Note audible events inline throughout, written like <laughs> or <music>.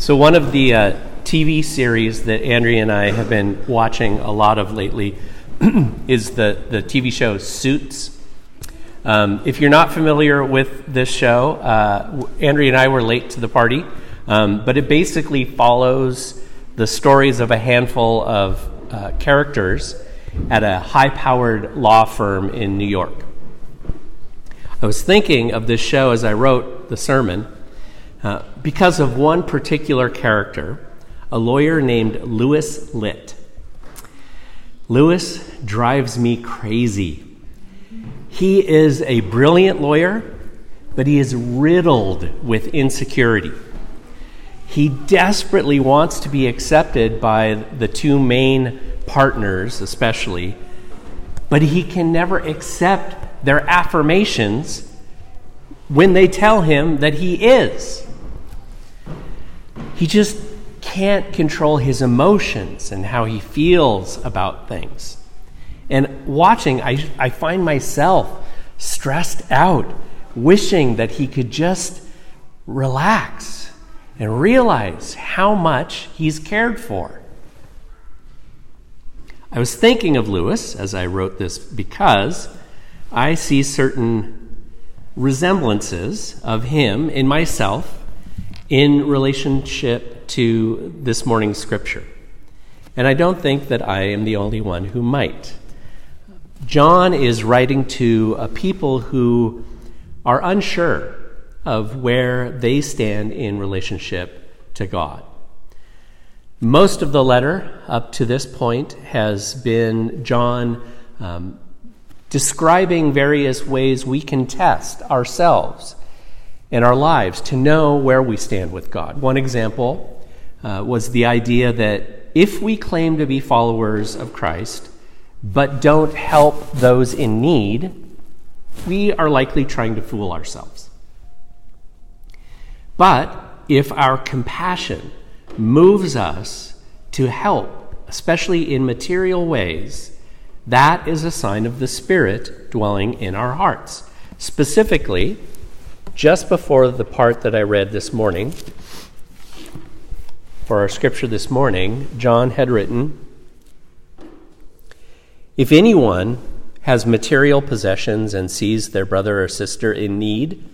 So, one of the uh, TV series that Andrea and I have been watching a lot of lately <clears throat> is the, the TV show Suits. Um, if you're not familiar with this show, uh, Andrea and I were late to the party, um, but it basically follows the stories of a handful of uh, characters at a high powered law firm in New York. I was thinking of this show as I wrote the sermon uh, because of one particular character, a lawyer named Louis Litt. Louis drives me crazy. He is a brilliant lawyer, but he is riddled with insecurity. He desperately wants to be accepted by the two main partners, especially, but he can never accept their affirmations when they tell him that he is. He just can't control his emotions and how he feels about things. And watching, I, I find myself stressed out, wishing that he could just relax and realize how much he's cared for. I was thinking of Louis as I wrote this because I see certain resemblances of him in myself in relationship to this morning's scripture. And I don't think that I am the only one who might. John is writing to a people who are unsure of where they stand in relationship to God. Most of the letter up to this point has been John um, describing various ways we can test ourselves in our lives to know where we stand with God. One example uh, was the idea that if we claim to be followers of Christ, but don't help those in need, we are likely trying to fool ourselves. But if our compassion moves us to help, especially in material ways, that is a sign of the Spirit dwelling in our hearts. Specifically, just before the part that I read this morning, for our scripture this morning, John had written If anyone has material possessions and sees their brother or sister in need,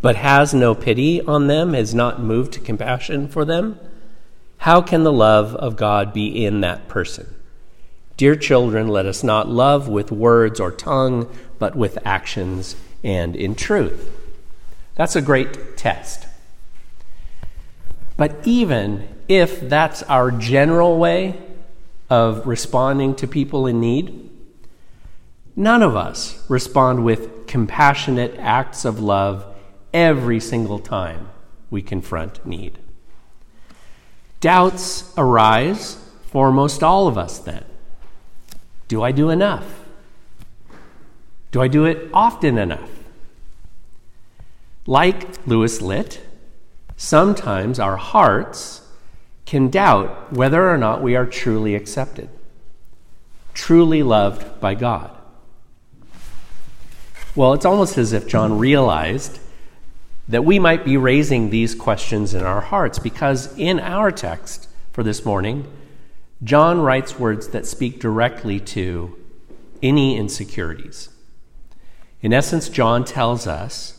but has no pity on them, is not moved to compassion for them, how can the love of God be in that person? Dear children, let us not love with words or tongue, but with actions and in truth. That's a great test. But even if that's our general way of responding to people in need, none of us respond with compassionate acts of love every single time we confront need. Doubts arise for most all of us then. Do I do enough? Do I do it often enough? Like Louis Litt, sometimes our hearts can doubt whether or not we are truly accepted, truly loved by God. Well, it's almost as if John realized that we might be raising these questions in our hearts because in our text for this morning, John writes words that speak directly to any insecurities. In essence, John tells us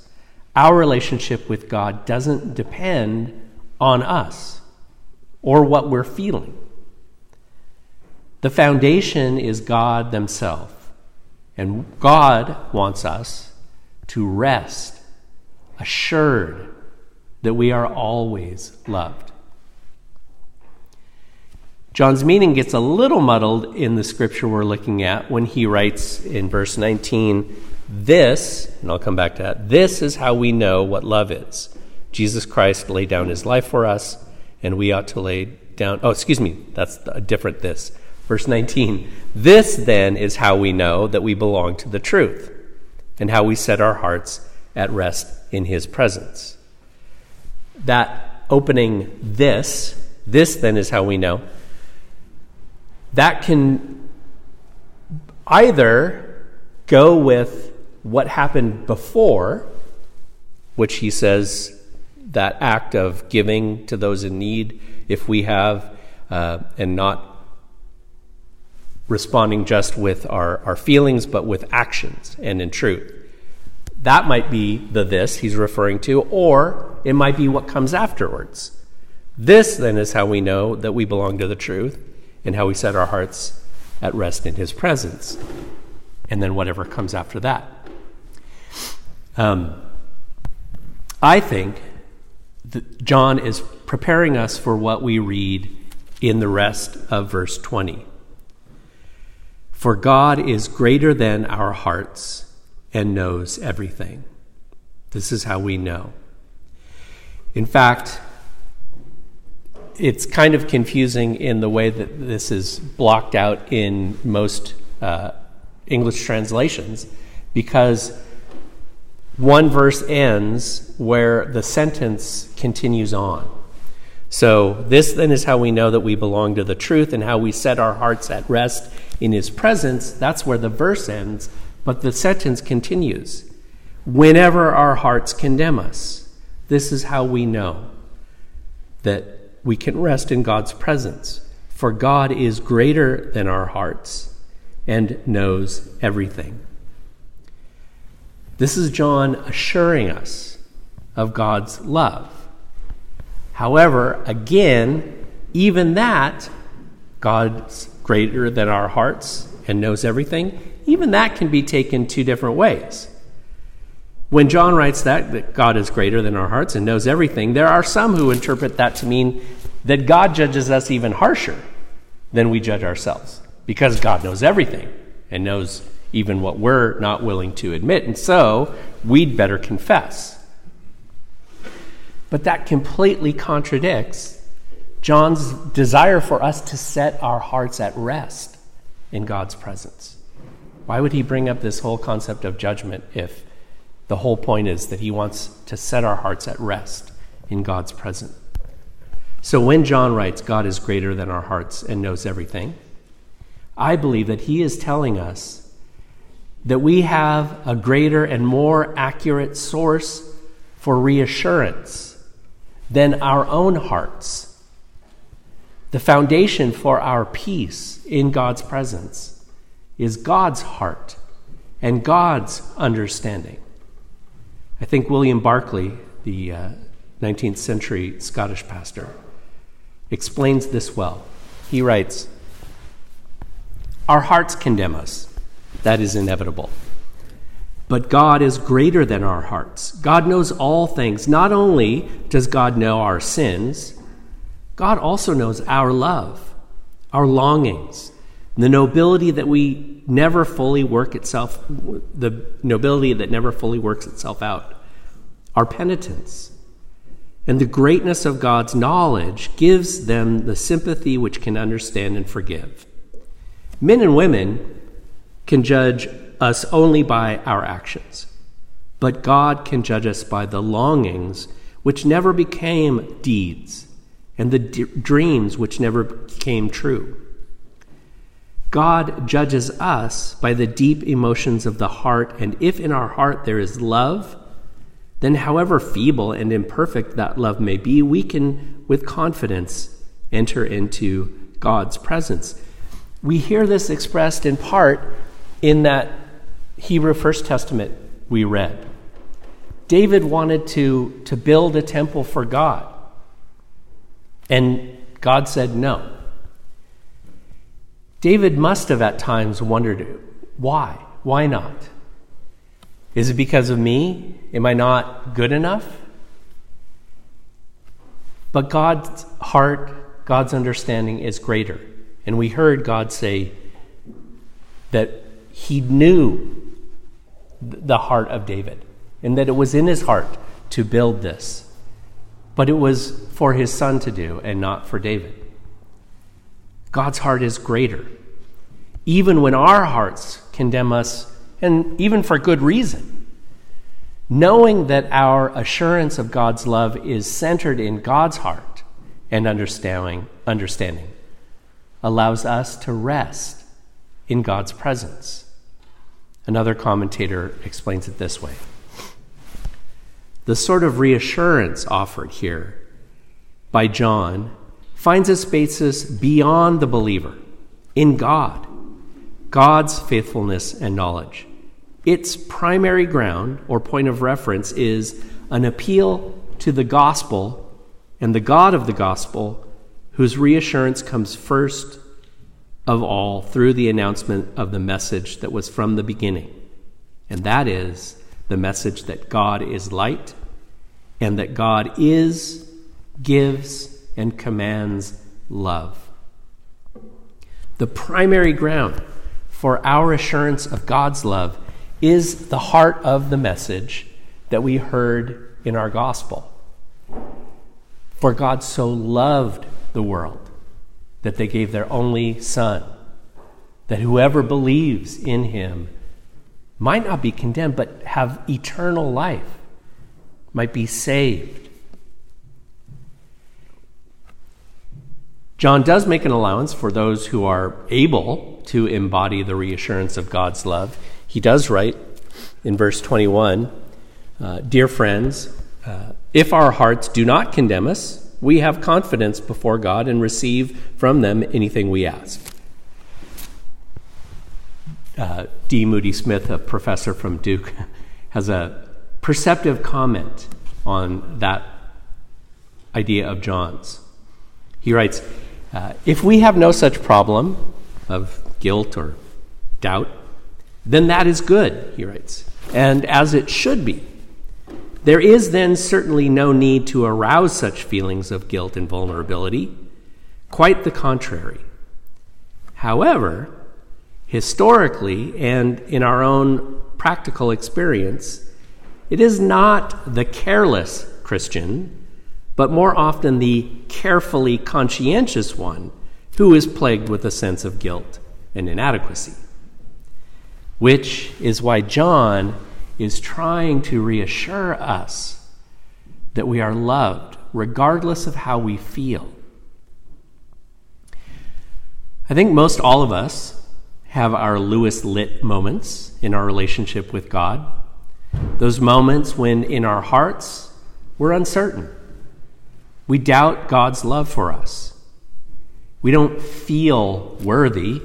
our relationship with God doesn't depend on us or what we're feeling. The foundation is God themselves. And God wants us to rest assured that we are always loved. John's meaning gets a little muddled in the scripture we're looking at when he writes in verse 19 this, and I'll come back to that, this is how we know what love is. Jesus Christ laid down his life for us, and we ought to lay down. Oh, excuse me, that's a different this. Verse 19. This then is how we know that we belong to the truth, and how we set our hearts at rest in his presence. That opening this, this then is how we know, that can either go with what happened before, which he says that act of giving to those in need if we have, uh, and not responding just with our, our feelings, but with actions and in truth. That might be the this he's referring to, or it might be what comes afterwards. This, then, is how we know that we belong to the truth and how we set our hearts at rest in his presence. And then whatever comes after that. Um, I think that John is preparing us for what we read in the rest of verse 20. For God is greater than our hearts and knows everything. This is how we know. In fact, it's kind of confusing in the way that this is blocked out in most uh, English translations because one verse ends where the sentence continues on. So, this then is how we know that we belong to the truth and how we set our hearts at rest in His presence. That's where the verse ends, but the sentence continues. Whenever our hearts condemn us, this is how we know that we can rest in God's presence. For God is greater than our hearts and knows everything. This is John assuring us of God's love. However, again, even that, God's greater than our hearts and knows everything, even that can be taken two different ways. When John writes that, that God is greater than our hearts and knows everything, there are some who interpret that to mean that God judges us even harsher than we judge ourselves because God knows everything and knows even what we're not willing to admit. And so we'd better confess. But that completely contradicts John's desire for us to set our hearts at rest in God's presence. Why would he bring up this whole concept of judgment if the whole point is that he wants to set our hearts at rest in God's presence? So when John writes, God is greater than our hearts and knows everything, I believe that he is telling us that we have a greater and more accurate source for reassurance than our own hearts. The foundation for our peace in God's presence is God's heart and God's understanding. I think William Barclay, the uh, 19th century Scottish pastor, explains this well. He writes Our hearts condemn us, that is inevitable. But God is greater than our hearts. God knows all things. Not only does God know our sins, God also knows our love, our longings, the nobility that we never fully work itself, the nobility that never fully works itself out, our penitence. And the greatness of God's knowledge gives them the sympathy which can understand and forgive. Men and women can judge us only by our actions, but God can judge us by the longings which never became deeds and the d- dreams which never became true. God judges us by the deep emotions of the heart, and if in our heart there is love, then however feeble and imperfect that love may be, we can with confidence enter into God's presence. We hear this expressed in part in that Hebrew First Testament we read. David wanted to, to build a temple for God. And God said no. David must have at times wondered why? Why not? Is it because of me? Am I not good enough? But God's heart, God's understanding is greater. And we heard God say that He knew the heart of David, and that it was in his heart to build this. But it was for his son to do and not for David. God's heart is greater. Even when our hearts condemn us, and even for good reason, knowing that our assurance of God's love is centered in God's heart and understanding, understanding allows us to rest in God's presence. Another commentator explains it this way the sort of reassurance offered here by John finds its basis beyond the believer, in God, God's faithfulness and knowledge. Its primary ground or point of reference is an appeal to the gospel and the God of the gospel, whose reassurance comes first of all through the announcement of the message that was from the beginning. And that is the message that God is light and that God is, gives, and commands love. The primary ground for our assurance of God's love is the heart of the message that we heard in our gospel. For God so loved the world that they gave their only Son, that whoever believes in him might not be condemned, but have eternal life, might be saved. John does make an allowance for those who are able to embody the reassurance of God's love. He does write in verse 21 uh, Dear friends, uh, if our hearts do not condemn us, we have confidence before God and receive from them anything we ask. Uh, D. Moody Smith, a professor from Duke, <laughs> has a perceptive comment on that idea of John's. He writes uh, If we have no such problem of guilt or doubt, then that is good, he writes, and as it should be. There is then certainly no need to arouse such feelings of guilt and vulnerability. Quite the contrary. However, historically and in our own practical experience, it is not the careless Christian, but more often the carefully conscientious one who is plagued with a sense of guilt and inadequacy. Which is why John is trying to reassure us that we are loved regardless of how we feel. I think most all of us have our Louis Litt moments in our relationship with God. Those moments when in our hearts we're uncertain. We doubt God's love for us. We don't feel worthy.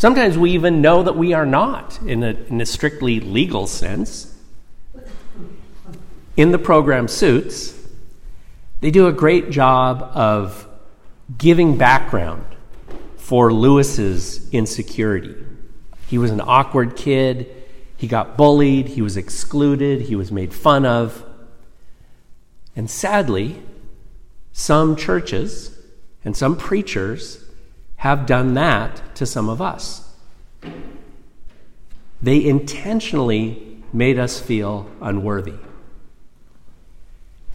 Sometimes we even know that we are not in a, in a strictly legal sense. In the program Suits, they do a great job of giving background for Louis's insecurity. He was an awkward kid. He got bullied. He was excluded. He was made fun of. And sadly, some churches and some preachers have done that to some of us. They intentionally made us feel unworthy.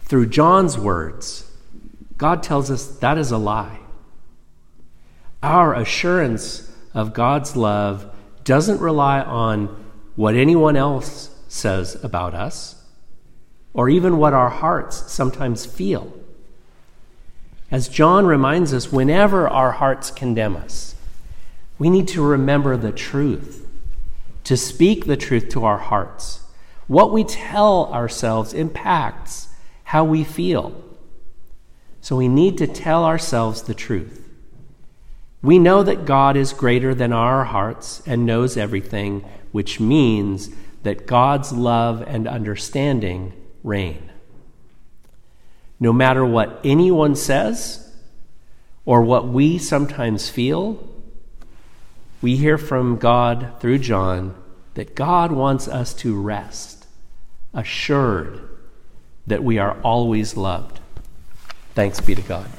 Through John's words, God tells us that is a lie. Our assurance of God's love doesn't rely on what anyone else says about us or even what our hearts sometimes feel. As John reminds us, whenever our hearts condemn us, we need to remember the truth, to speak the truth to our hearts. What we tell ourselves impacts how we feel. So we need to tell ourselves the truth. We know that God is greater than our hearts and knows everything, which means that God's love and understanding reign. No matter what anyone says or what we sometimes feel, we hear from God through John that God wants us to rest, assured that we are always loved. Thanks be to God.